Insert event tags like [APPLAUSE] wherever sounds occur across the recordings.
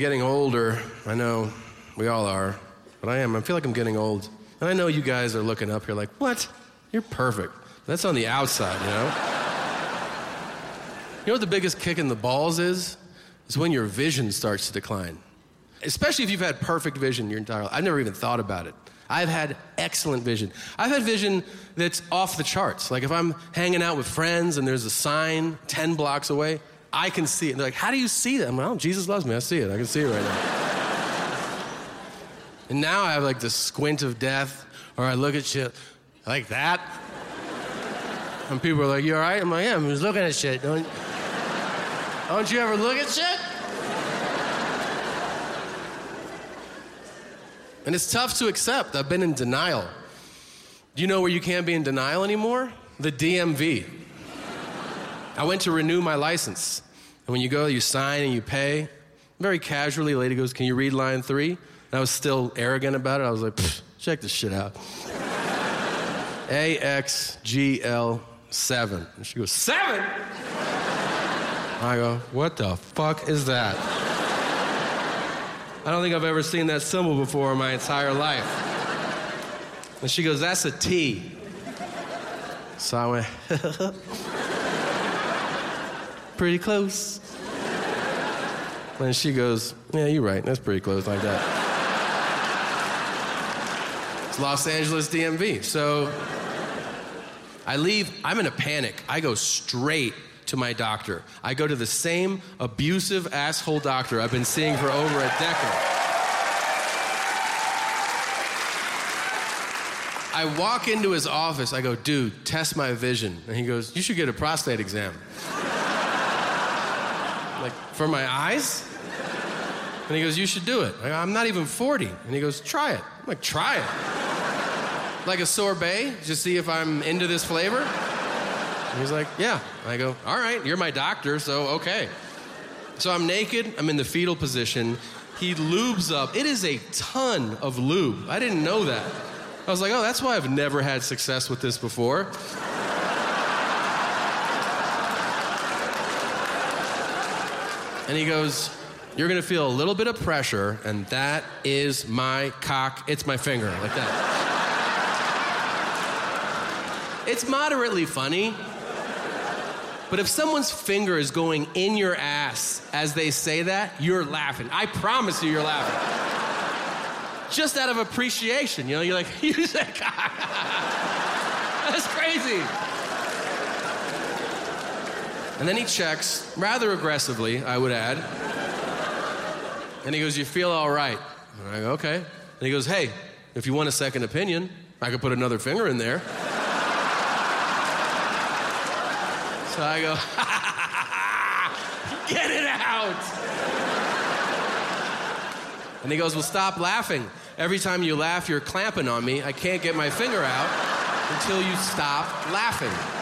Getting older. I know we all are, but I am. I feel like I'm getting old. And I know you guys are looking up here like, what? You're perfect. That's on the outside, you know? you know what the biggest kick in the balls is? Is when your vision starts to decline. Especially if you've had perfect vision your entire life. I've never even thought about it. I've had excellent vision. I've had vision that's off the charts. Like if I'm hanging out with friends and there's a sign 10 blocks away, I can see it. And they're like, How do you see that? I'm like, Oh, Jesus loves me. I see it. I can see it right now. and now I have like the squint of death, or I look at shit like that. And people are like, You all right? I'm like, Yeah, I'm just looking at shit. Don't, don't you ever look at shit? And it's tough to accept. I've been in denial. Do you know where you can't be in denial anymore? The DMV. I went to renew my license. And when you go, you sign and you pay. Very casually, lady goes, Can you read line three? And I was still arrogant about it. I was like, Check this shit out. AXGL7. And she goes, Seven? I go, What the fuck is that? I don't think I've ever seen that symbol before in my entire life. And she goes, That's a T. So I went, [LAUGHS] Pretty close. And she goes, Yeah, you're right. That's pretty close, like that. It's Los Angeles DMV. So I leave, I'm in a panic. I go straight to my doctor. I go to the same abusive asshole doctor I've been seeing for over a decade. I walk into his office. I go, dude, test my vision. And he goes, you should get a prostate exam. For my eyes? And he goes, you should do it. I go, I'm not even 40. And he goes, try it. I'm like, try it. like a sorbet, just see if I'm into this flavor. And he's like, yeah. I go, all right, you're my doctor, so okay. So I'm naked, I'm in the fetal position. He lubes up. It is a ton of lube. I didn't know that. I was like, oh, that's why I've never had success with this before. And he goes, You're gonna feel a little bit of pressure, and that is my cock. It's my finger, like that. it's moderately funny. But if someone's finger is going in your ass as they say that, you're laughing. I promise you, you're laughing just out of appreciation. You know, you're like, [LAUGHS] you said cock. [LAUGHS] That's crazy. And then he checks, rather aggressively, I would add. And he goes, You feel all right? And I go, Okay. And he goes, Hey, if you want a second opinion, I could put another finger in there. so I go, [LAUGHS] Get it out. And he goes, Well, stop laughing. Every time you laugh, you're clamping on me. I can't get my finger out until you stop laughing.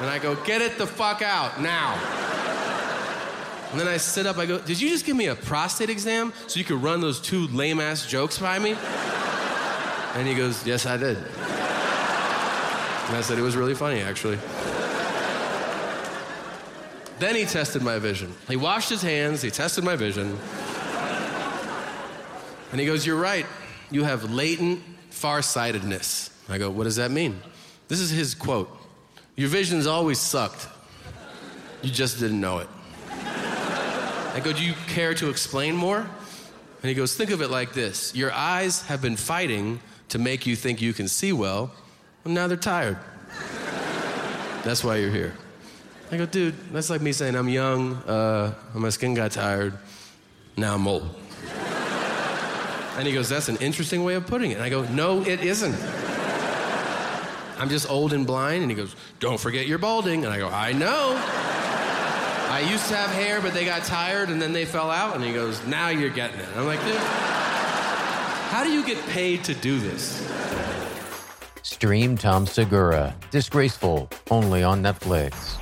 And I go, Get it the fuck out now. And then I sit up, I go, Did you just give me a prostate exam so you could run those two lame ass jokes by me? And he goes, Yes, I did. And I said, It was really funny, actually. Then he tested my vision. He washed his hands, he tested my vision. And he goes, You're right. You have latent farsightedness. I go, What does that mean? This is his quote Your vision's always sucked. You just didn't know it. I go, Do you care to explain more? And he goes, Think of it like this Your eyes have been fighting to make you think you can see well, and now they're tired. That's why you're here. I go, Dude, that's like me saying I'm young, uh, my skin got tired, now I'm old. And he goes, That's an interesting way of putting it. And I go, No, it isn't. I'm just old and blind. And he goes, Don't forget you're balding. And I go, I know. I used to have hair, but they got tired and then they fell out. And he goes, Now you're getting it. I'm like, Dude, how do you get paid to do this? Stream Tom Segura, Disgraceful, only on Netflix.